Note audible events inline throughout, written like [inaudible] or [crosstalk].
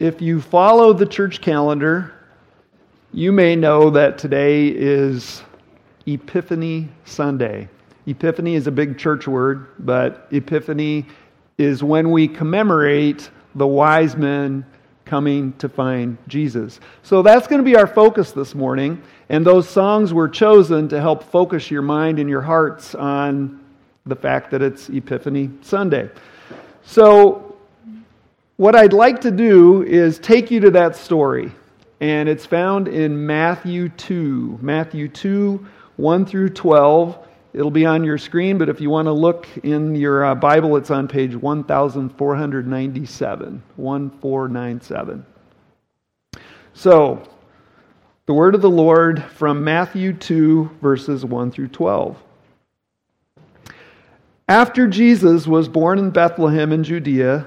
If you follow the church calendar, you may know that today is Epiphany Sunday. Epiphany is a big church word, but Epiphany is when we commemorate the wise men coming to find Jesus. So that's going to be our focus this morning. And those songs were chosen to help focus your mind and your hearts on the fact that it's Epiphany Sunday. So what I'd like to do is take you to that story, and it's found in Matthew 2. Matthew 2, 1 through 12. It'll be on your screen, but if you want to look in your uh, Bible, it's on page 1497. 1497. So, the word of the Lord from Matthew 2, verses 1 through 12. After Jesus was born in Bethlehem in Judea,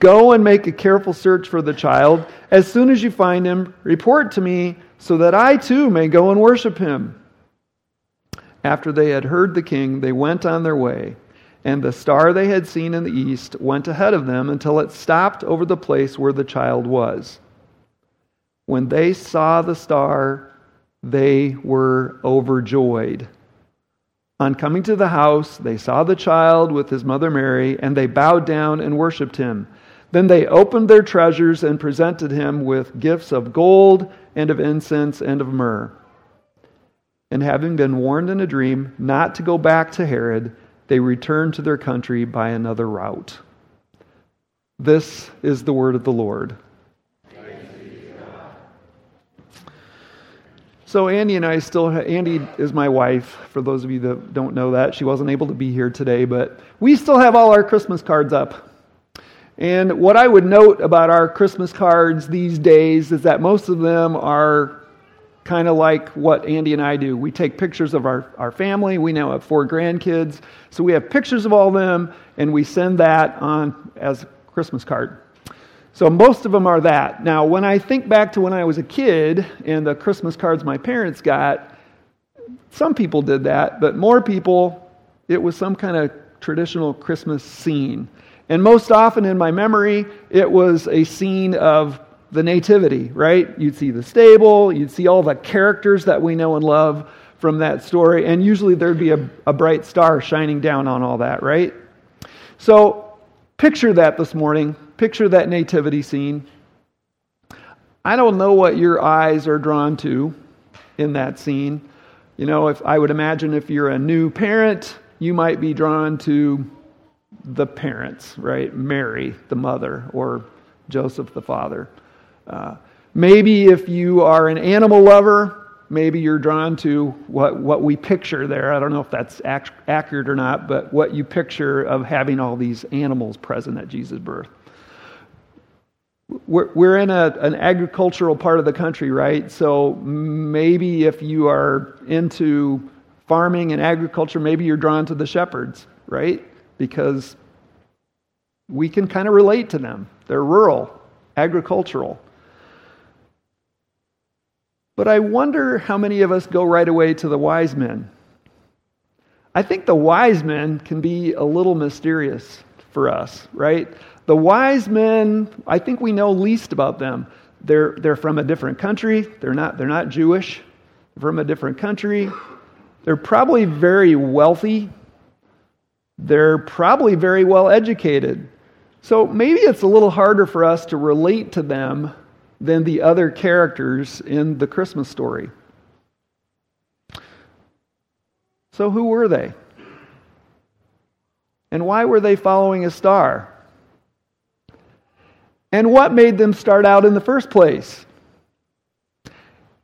Go and make a careful search for the child. As soon as you find him, report to me so that I too may go and worship him. After they had heard the king, they went on their way, and the star they had seen in the east went ahead of them until it stopped over the place where the child was. When they saw the star, they were overjoyed. On coming to the house, they saw the child with his mother Mary, and they bowed down and worshipped him. Then they opened their treasures and presented him with gifts of gold and of incense and of myrrh. And having been warned in a dream not to go back to Herod, they returned to their country by another route. This is the word of the Lord. So Andy and I still Andy is my wife for those of you that don't know that. She wasn't able to be here today, but we still have all our Christmas cards up. And what I would note about our Christmas cards these days is that most of them are kind of like what Andy and I do. We take pictures of our, our family. We now have four grandkids. So we have pictures of all them, and we send that on as a Christmas card. So most of them are that. Now, when I think back to when I was a kid and the Christmas cards my parents got, some people did that, but more people, it was some kind of traditional Christmas scene. And most often in my memory, it was a scene of the Nativity, right? You'd see the stable, you'd see all the characters that we know and love from that story, and usually there'd be a, a bright star shining down on all that, right? So picture that this morning picture that nativity scene. I don't know what your eyes are drawn to in that scene. You know, if I would imagine if you're a new parent, you might be drawn to the parents, right? Mary, the mother, or Joseph, the father. Uh, maybe if you are an animal lover, maybe you're drawn to what, what we picture there. I don't know if that's ac- accurate or not, but what you picture of having all these animals present at Jesus' birth we're, we're in a, an agricultural part of the country, right? So maybe if you are into farming and agriculture, maybe you're drawn to the shepherds, right? Because we can kind of relate to them. They're rural, agricultural. But I wonder how many of us go right away to the wise men. I think the wise men can be a little mysterious for us, right? The wise men, I think we know least about them. They're, they're from a different country. They're not, they're not Jewish. They're from a different country. They're probably very wealthy. They're probably very well educated. So maybe it's a little harder for us to relate to them than the other characters in the Christmas story. So, who were they? And why were they following a star? And what made them start out in the first place?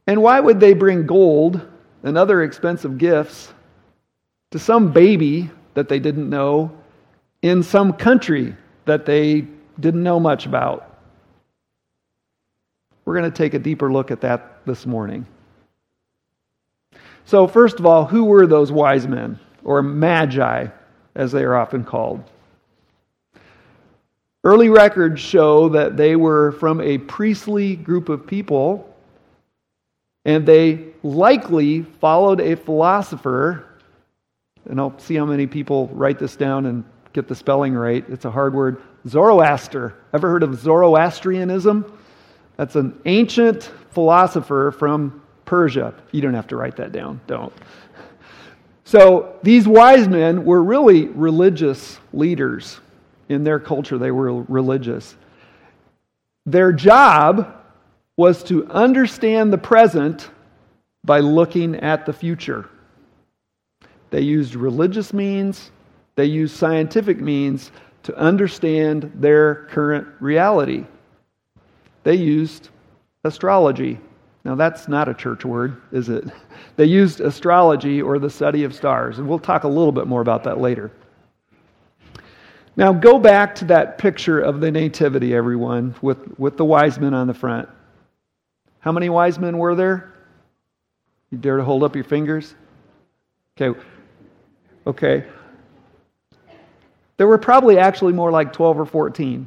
And why would they bring gold and other expensive gifts to some baby that they didn't know in some country that they didn't know much about? We're going to take a deeper look at that this morning. So, first of all, who were those wise men, or magi, as they are often called? Early records show that they were from a priestly group of people, and they likely followed a philosopher. And I'll see how many people write this down and get the spelling right. It's a hard word. Zoroaster. Ever heard of Zoroastrianism? That's an ancient philosopher from Persia. You don't have to write that down. Don't. So these wise men were really religious leaders. In their culture, they were religious. Their job was to understand the present by looking at the future. They used religious means, they used scientific means to understand their current reality. They used astrology. Now, that's not a church word, is it? [laughs] They used astrology or the study of stars, and we'll talk a little bit more about that later. Now, go back to that picture of the Nativity, everyone, with, with the wise men on the front. How many wise men were there? You dare to hold up your fingers? Okay. Okay. There were probably actually more like 12 or 14.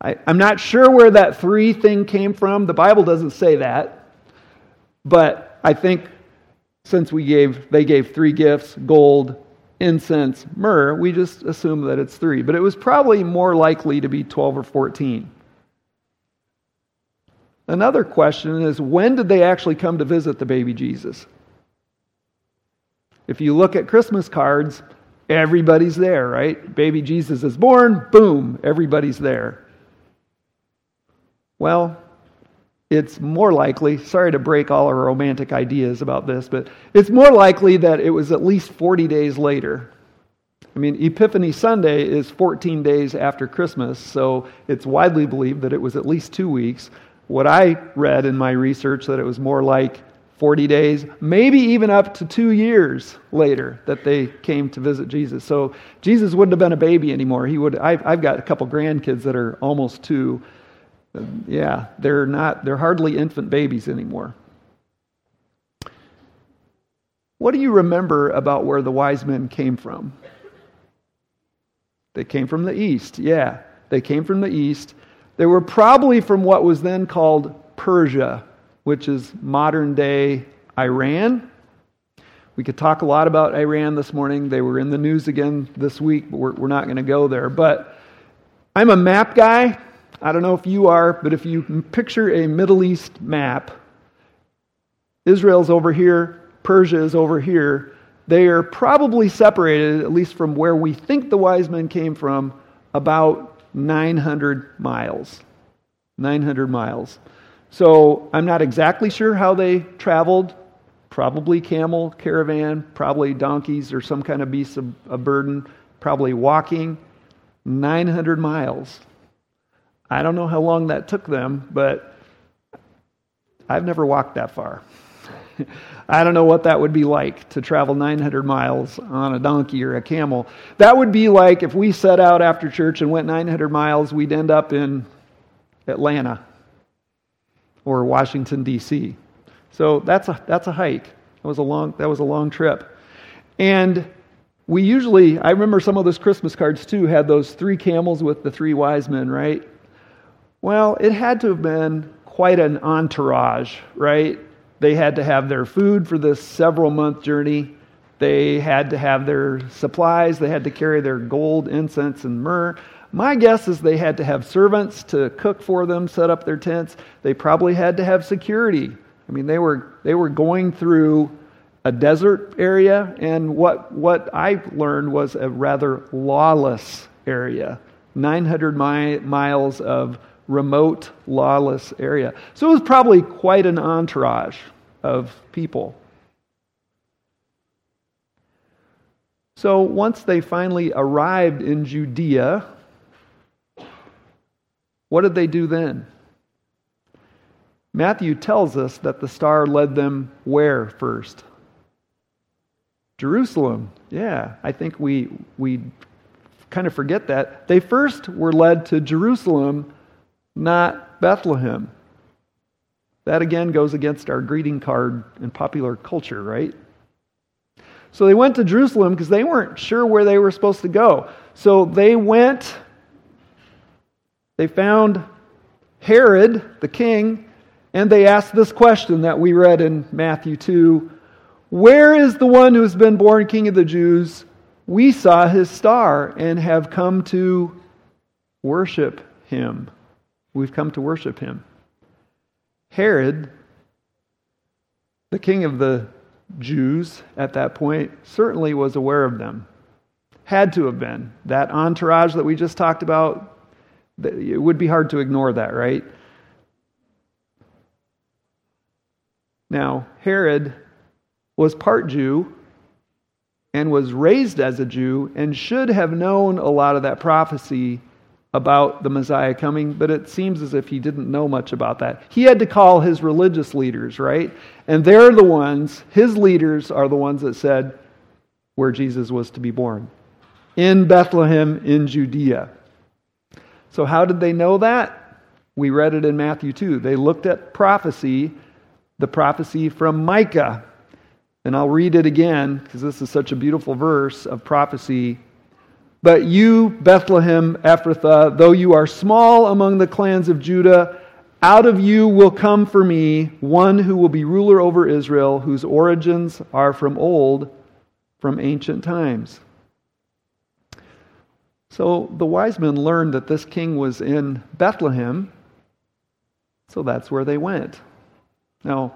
I, am not sure where that three thing came from. The Bible doesn't say that. But I think since we gave they gave three gifts, gold, incense, myrrh, we just assume that it's three. But it was probably more likely to be 12 or 14. Another question is when did they actually come to visit the baby Jesus? If you look at Christmas cards, everybody's there, right? Baby Jesus is born, boom, everybody's there. Well, it's more likely, sorry to break all our romantic ideas about this, but it's more likely that it was at least 40 days later. I mean, Epiphany Sunday is 14 days after Christmas, so it's widely believed that it was at least two weeks. What I read in my research that it was more like 40 days, maybe even up to two years later that they came to visit Jesus. So Jesus wouldn't have been a baby anymore. He would. I've, I've got a couple grandkids that are almost two yeah, they're not, they're hardly infant babies anymore. What do you remember about where the wise men came from? They came from the east, yeah. They came from the east. They were probably from what was then called Persia, which is modern day Iran. We could talk a lot about Iran this morning. They were in the news again this week, but we're, we're not going to go there. But I'm a map guy. I don't know if you are, but if you picture a Middle East map, Israel's over here, Persia is over here. They are probably separated, at least from where we think the wise men came from, about 900 miles. 900 miles. So I'm not exactly sure how they traveled. Probably camel, caravan, probably donkeys or some kind of beast of, of burden, probably walking. 900 miles. I don't know how long that took them, but I've never walked that far. [laughs] I don't know what that would be like to travel 900 miles on a donkey or a camel. That would be like if we set out after church and went 900 miles, we'd end up in Atlanta or Washington D.C. So that's a that's a hike. That was a long that was a long trip. And we usually I remember some of those Christmas cards too had those three camels with the three wise men, right? Well, it had to have been quite an entourage, right? They had to have their food for this several month journey. They had to have their supplies. They had to carry their gold, incense, and myrrh. My guess is they had to have servants to cook for them, set up their tents. They probably had to have security. I mean, they were, they were going through a desert area, and what, what I learned was a rather lawless area. 900 mi- miles of remote, lawless area. So it was probably quite an entourage of people. So once they finally arrived in Judea, what did they do then? Matthew tells us that the star led them where first? Jerusalem. Yeah, I think we, we kind of forget that. They first were led to Jerusalem, not Bethlehem. That again goes against our greeting card and popular culture, right? So they went to Jerusalem because they weren't sure where they were supposed to go. So they went, they found Herod, the king, and they asked this question that we read in Matthew 2 Where is the one who has been born king of the Jews? We saw his star and have come to worship him. We've come to worship him. Herod, the king of the Jews at that point, certainly was aware of them. Had to have been. That entourage that we just talked about, it would be hard to ignore that, right? Now, Herod was part Jew and was raised as a Jew and should have known a lot of that prophecy about the Messiah coming, but it seems as if he didn't know much about that. He had to call his religious leaders, right? And they're the ones, his leaders are the ones that said where Jesus was to be born in Bethlehem in Judea. So, how did they know that? We read it in Matthew 2. They looked at prophecy the prophecy from Micah. And I'll read it again because this is such a beautiful verse of prophecy. But you, Bethlehem Ephrathah, though you are small among the clans of Judah, out of you will come for me one who will be ruler over Israel, whose origins are from old, from ancient times. So the wise men learned that this king was in Bethlehem, so that's where they went. Now,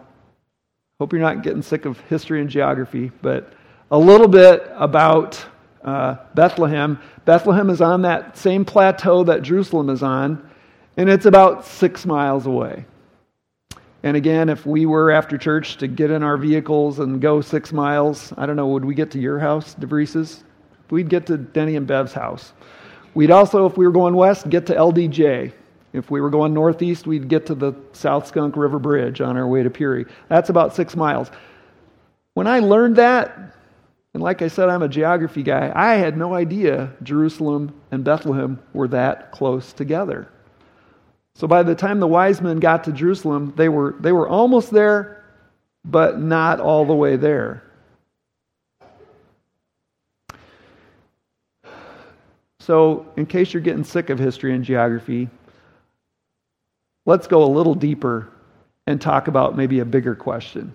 hope you're not getting sick of history and geography, but a little bit about uh, Bethlehem. Bethlehem is on that same plateau that Jerusalem is on, and it's about six miles away. And again, if we were after church to get in our vehicles and go six miles, I don't know, would we get to your house, DeVries's? We'd get to Denny and Bev's house. We'd also, if we were going west, get to LDJ. If we were going northeast, we'd get to the South Skunk River Bridge on our way to Peary. That's about six miles. When I learned that, and like I said, I'm a geography guy, I had no idea Jerusalem and Bethlehem were that close together. So by the time the wise men got to Jerusalem, they were, they were almost there, but not all the way there. So, in case you're getting sick of history and geography, let's go a little deeper and talk about maybe a bigger question.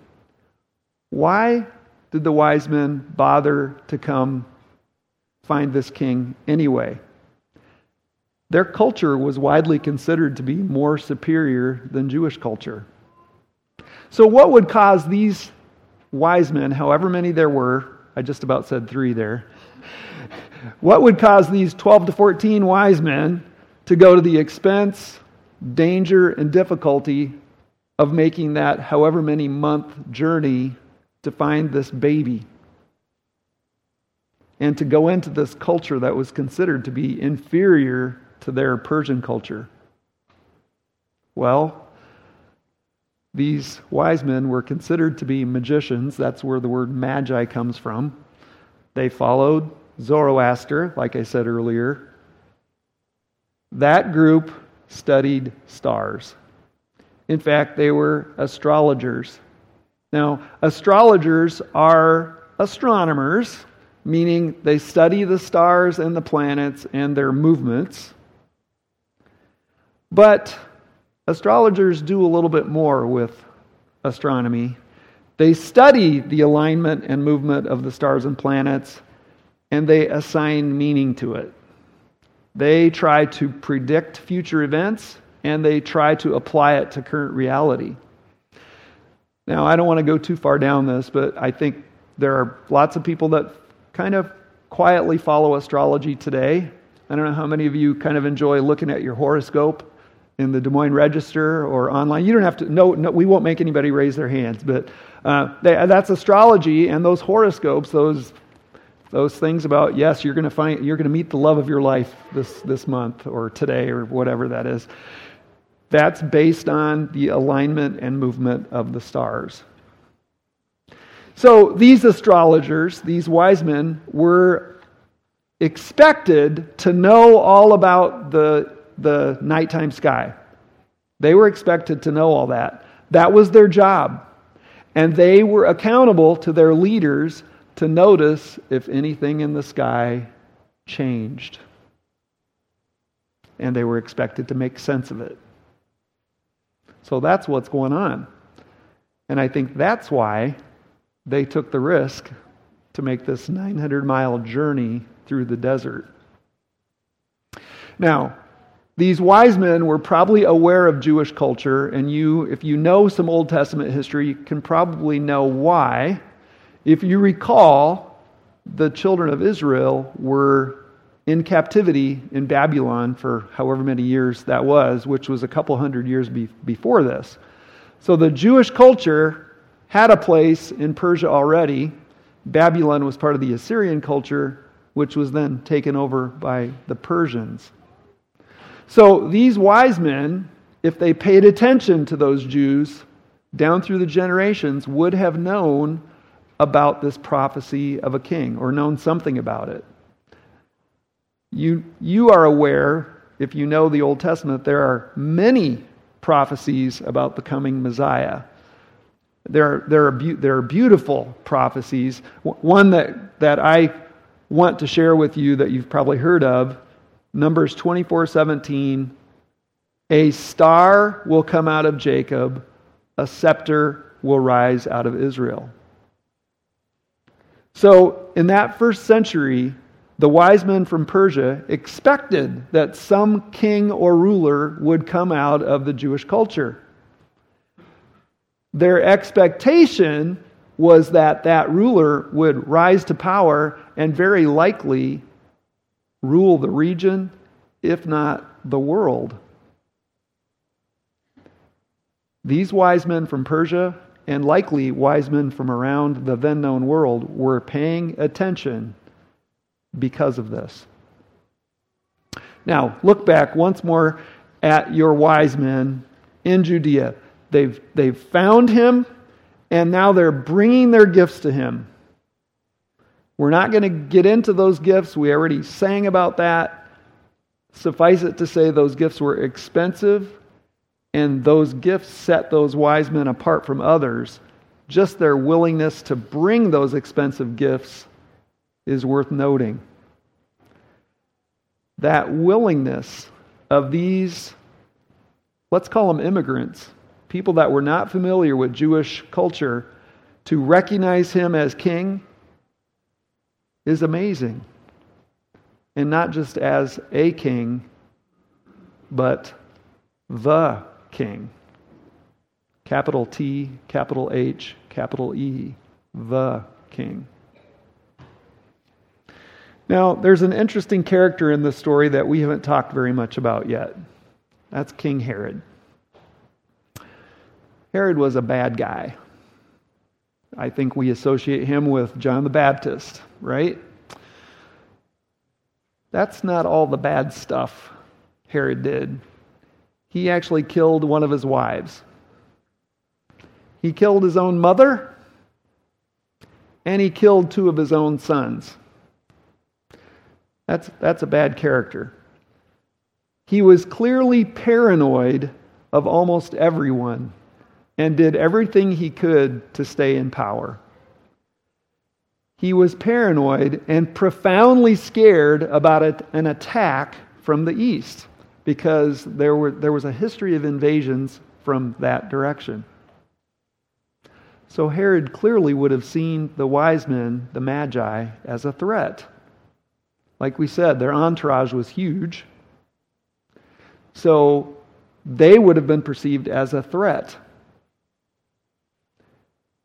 Why did the wise men bother to come find this king anyway? Their culture was widely considered to be more superior than Jewish culture. So, what would cause these wise men, however many there were, I just about said three there, what would cause these 12 to 14 wise men to go to the expense, danger and difficulty of making that however many month journey to find this baby and to go into this culture that was considered to be inferior to their Persian culture. Well, these wise men were considered to be magicians. That's where the word magi comes from. They followed Zoroaster, like I said earlier. That group studied stars. In fact, they were astrologers. Now, astrologers are astronomers, meaning they study the stars and the planets and their movements. But astrologers do a little bit more with astronomy. They study the alignment and movement of the stars and planets, and they assign meaning to it. They try to predict future events and they try to apply it to current reality. Now, I don't want to go too far down this, but I think there are lots of people that kind of quietly follow astrology today. I don't know how many of you kind of enjoy looking at your horoscope in the Des Moines Register or online. You don't have to, no, no we won't make anybody raise their hands, but uh, they, that's astrology and those horoscopes, those, those things about, yes, you're going to find, you're going to meet the love of your life this, this month or today or whatever that is. That's based on the alignment and movement of the stars. So these astrologers, these wise men, were expected to know all about the, the nighttime sky. They were expected to know all that. That was their job. And they were accountable to their leaders to notice if anything in the sky changed. And they were expected to make sense of it. So that's what's going on. And I think that's why they took the risk to make this 900 mile journey through the desert. Now, these wise men were probably aware of Jewish culture, and you, if you know some Old Testament history, you can probably know why. If you recall, the children of Israel were in captivity in Babylon for however many years that was, which was a couple hundred years be- before this. So the Jewish culture had a place in Persia already. Babylon was part of the Assyrian culture, which was then taken over by the Persians. So these wise men, if they paid attention to those Jews down through the generations, would have known about this prophecy of a king or known something about it. You, you are aware, if you know the Old Testament, there are many prophecies about the coming Messiah. There are, there are, be- there are beautiful prophecies. One that, that I want to share with you that you've probably heard of Numbers 24 17. A star will come out of Jacob, a scepter will rise out of Israel. So, in that first century, the wise men from Persia expected that some king or ruler would come out of the Jewish culture. Their expectation was that that ruler would rise to power and very likely rule the region, if not the world. These wise men from Persia, and likely wise men from around the then known world, were paying attention because of this. Now, look back once more at your wise men in Judea. They've, they've found him, and now they're bringing their gifts to him. We're not going to get into those gifts. We already sang about that. Suffice it to say, those gifts were expensive, and those gifts set those wise men apart from others. Just their willingness to bring those expensive gifts is worth noting. That willingness of these, let's call them immigrants, people that were not familiar with Jewish culture to recognize him as king is amazing. And not just as a king, but the king. Capital T, capital H, capital E, the king. Now, there's an interesting character in this story that we haven't talked very much about yet. That's King Herod. Herod was a bad guy. I think we associate him with John the Baptist, right? That's not all the bad stuff Herod did. He actually killed one of his wives. He killed his own mother, and he killed two of his own sons. That's, that's a bad character. He was clearly paranoid of almost everyone and did everything he could to stay in power. He was paranoid and profoundly scared about an attack from the east because there, were, there was a history of invasions from that direction. So Herod clearly would have seen the wise men, the Magi, as a threat. Like we said, their entourage was huge. So they would have been perceived as a threat.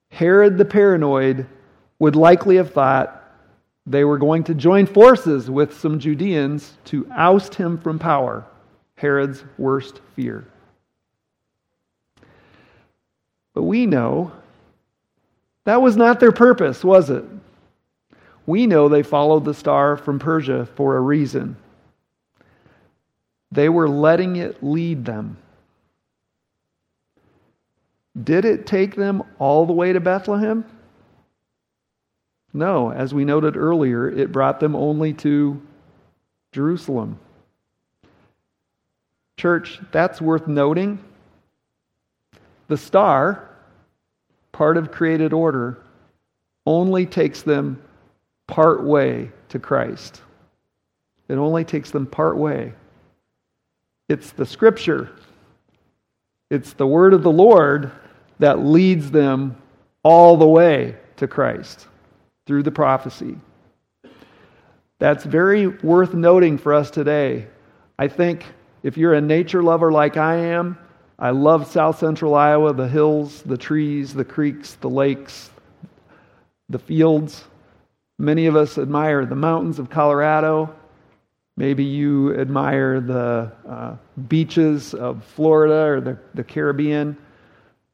Herod the paranoid would likely have thought they were going to join forces with some Judeans to oust him from power. Herod's worst fear. But we know that was not their purpose, was it? We know they followed the star from Persia for a reason. They were letting it lead them. Did it take them all the way to Bethlehem? No, as we noted earlier, it brought them only to Jerusalem. Church, that's worth noting. The star, part of created order, only takes them part way to Christ. It only takes them part way. It's the scripture, it's the word of the Lord that leads them all the way to Christ through the prophecy. That's very worth noting for us today. I think if you're a nature lover like I am, I love South Central Iowa, the hills, the trees, the creeks, the lakes, the fields. Many of us admire the mountains of Colorado. Maybe you admire the uh, beaches of Florida or the, the Caribbean.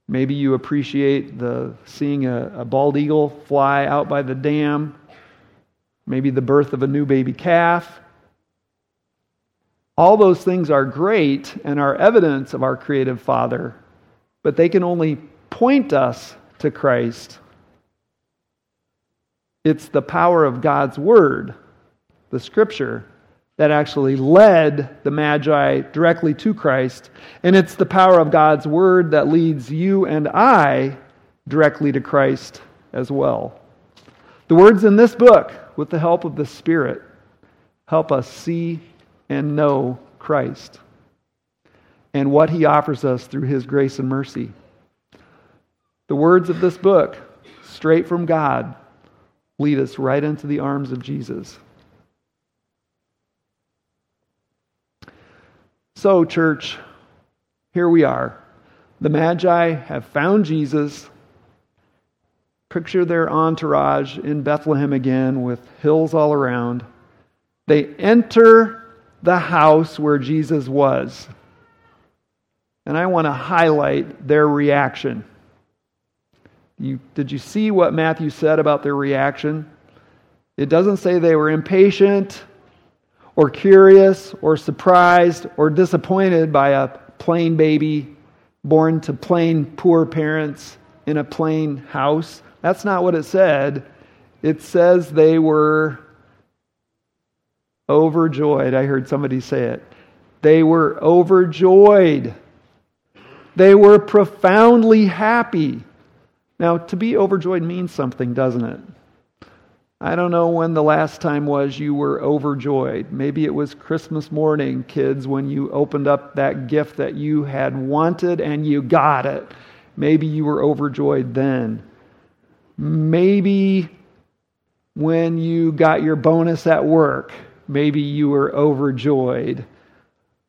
Maybe you appreciate the seeing a, a bald eagle fly out by the dam. Maybe the birth of a new baby calf. All those things are great and are evidence of our creative Father, but they can only point us to Christ. It's the power of God's Word, the Scripture, that actually led the Magi directly to Christ. And it's the power of God's Word that leads you and I directly to Christ as well. The words in this book, with the help of the Spirit, help us see and know Christ and what He offers us through His grace and mercy. The words of this book, straight from God, lead us right into the arms of Jesus. So, church, here we are. The Magi have found Jesus. Picture their entourage in Bethlehem again with hills all around. They enter the house where Jesus was. And I want to highlight their reaction. You, did you see what Matthew said about their reaction? It doesn't say they were impatient or curious or surprised or disappointed by a plain baby born to plain poor parents in a plain house. That's not what it said. It says they were overjoyed. I heard somebody say it. They were overjoyed. They were profoundly happy. Now, to be overjoyed means something, doesn't it? I don't know when the last time was you were overjoyed. Maybe it was Christmas morning, kids, when you opened up that gift that you had wanted and you got it. Maybe you were overjoyed then. Maybe when you got your bonus at work, maybe you were overjoyed.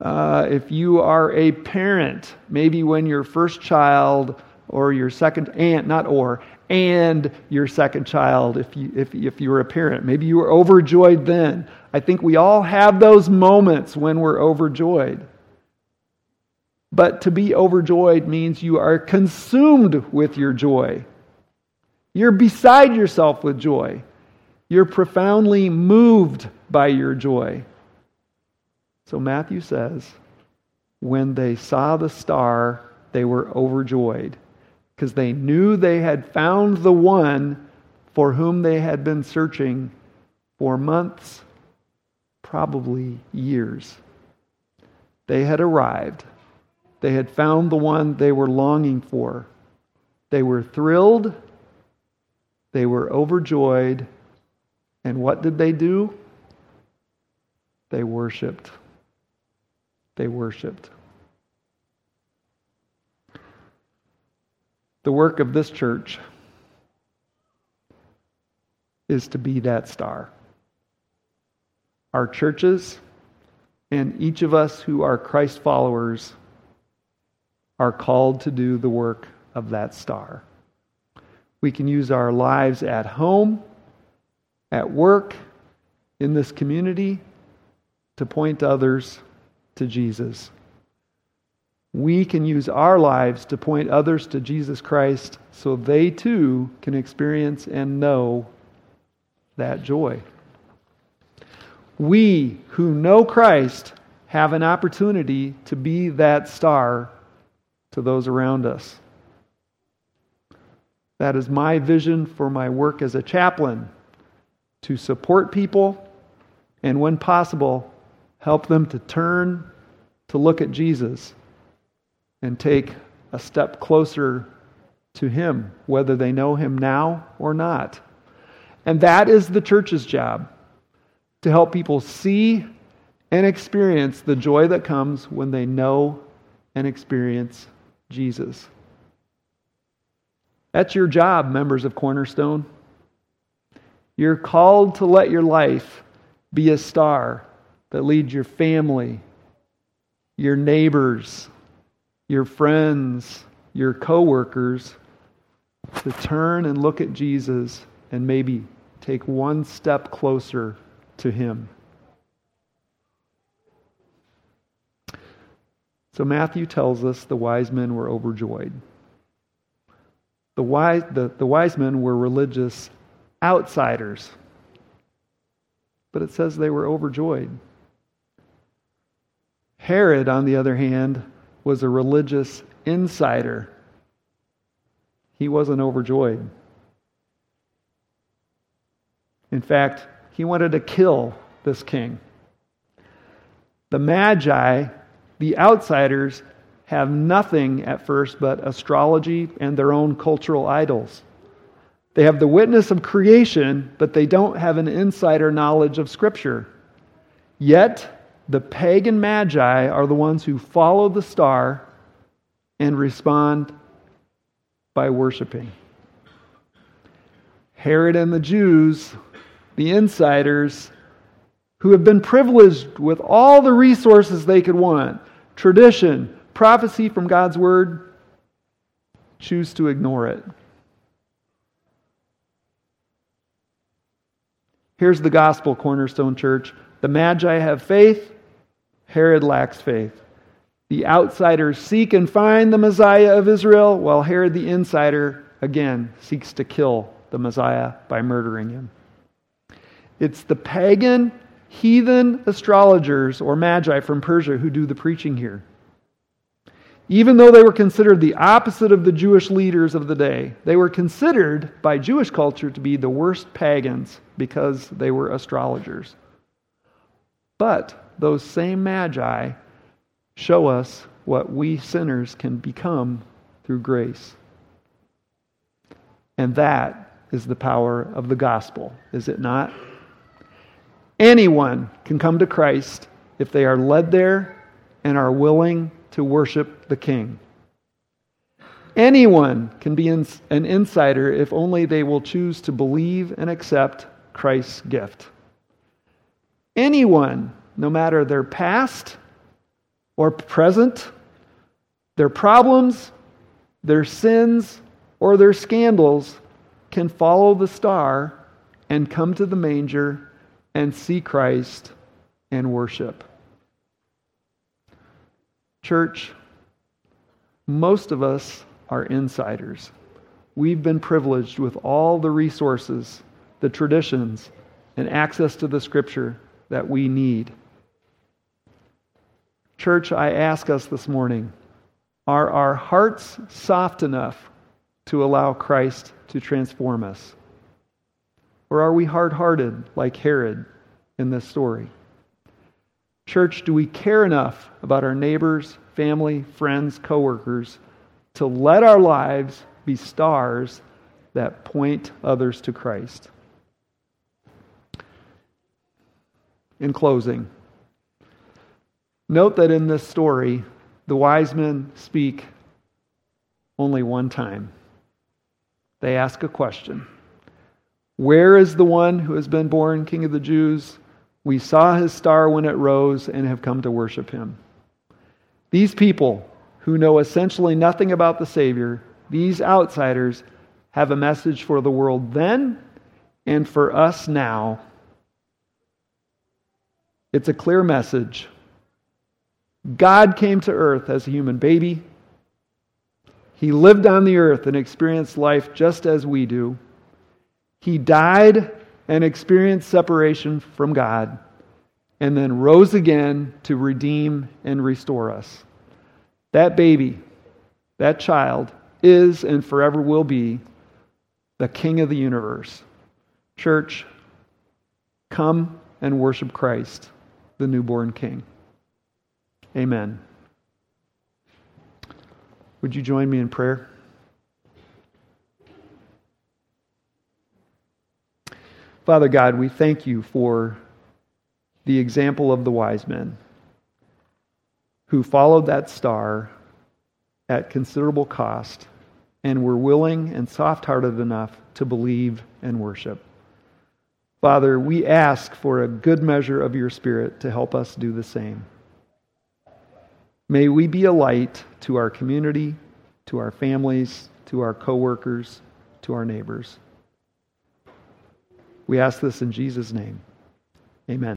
Uh, if you are a parent, maybe when your first child or your second aunt, not or, and your second child if you, if, if you were a parent. Maybe you were overjoyed then. I think we all have those moments when we're overjoyed. But to be overjoyed means you are consumed with your joy. You're beside yourself with joy. You're profoundly moved by your joy. So Matthew says, when they saw the star, they were overjoyed because they knew they had found the one for whom they had been searching for months, probably years. They had arrived. They had found the one they were longing for. They were thrilled. They were overjoyed. And what did they do? They worshiped. They worshiped. The work of this church is to be that star. Our churches and each of us who are Christ followers are called to do the work of that star. We can use our lives at home, at work, in this community to point others to Jesus. We can use our lives to point others to Jesus Christ so they too can experience and know that joy. We who know Christ have an opportunity to be that star to those around us. That is my vision for my work as a chaplain to support people and, when possible, help them to turn to look at Jesus and take a step closer to Him, whether they know Him now or not. And that is the church's job to help people see and experience the joy that comes when they know and experience Jesus. That's your job, members of Cornerstone. You're called to let your life be a star that leads your family, your neighbors, your friends, your coworkers to turn and look at Jesus and maybe take one step closer to him. So Matthew tells us the wise men were overjoyed. The wise, the, the wise men were religious outsiders, but it says they were overjoyed. Herod, on the other hand, was a religious insider. He wasn't overjoyed. In fact, he wanted to kill this king. The Magi, the outsiders, have nothing at first but astrology and their own cultural idols. They have the witness of creation, but they don't have an insider knowledge of Scripture. Yet, the pagan magi are the ones who follow the star and respond by worshiping. Herod and the Jews, the insiders, who have been privileged with all the resources they could want tradition, prophecy from God's word, choose to ignore it. Here's the gospel, Cornerstone Church. The Magi have faith, Herod lacks faith. The outsiders seek and find the Messiah of Israel, while Herod the insider, again, seeks to kill the Messiah by murdering him. It's the pagan, heathen astrologers or magi from Persia who do the preaching here. Even though they were considered the opposite of the Jewish leaders of the day, they were considered by Jewish culture to be the worst pagans because they were astrologers. But those same magi show us what we sinners can become through grace. And that is the power of the gospel, is it not? Anyone can come to Christ if they are led there and are willing to worship the King. Anyone can be an insider if only they will choose to believe and accept Christ's gift. Anyone, no matter their past or present, their problems, their sins, or their scandals, can follow the star and come to the manger and see Christ and worship. Church, most of us are insiders. We've been privileged with all the resources, the traditions, and access to the scripture that we need. Church, I ask us this morning are our hearts soft enough to allow Christ to transform us? Or are we hard hearted like Herod in this story? Church, do we care enough about our neighbors, family, friends, coworkers to let our lives be stars that point others to Christ? In closing, note that in this story, the wise men speak only one time. They ask a question Where is the one who has been born King of the Jews? We saw his star when it rose and have come to worship him. These people who know essentially nothing about the Savior, these outsiders, have a message for the world then and for us now. It's a clear message. God came to earth as a human baby. He lived on the earth and experienced life just as we do. He died and experienced separation from God, and then rose again to redeem and restore us. That baby, that child, is and forever will be the King of the universe. Church, come and worship Christ, the newborn King. Amen. Would you join me in prayer? Father God, we thank you for the example of the wise men who followed that star at considerable cost and were willing and soft hearted enough to believe and worship. Father, we ask for a good measure of your Spirit to help us do the same. May we be a light to our community, to our families, to our coworkers, to our neighbors. We ask this in Jesus' name. Amen.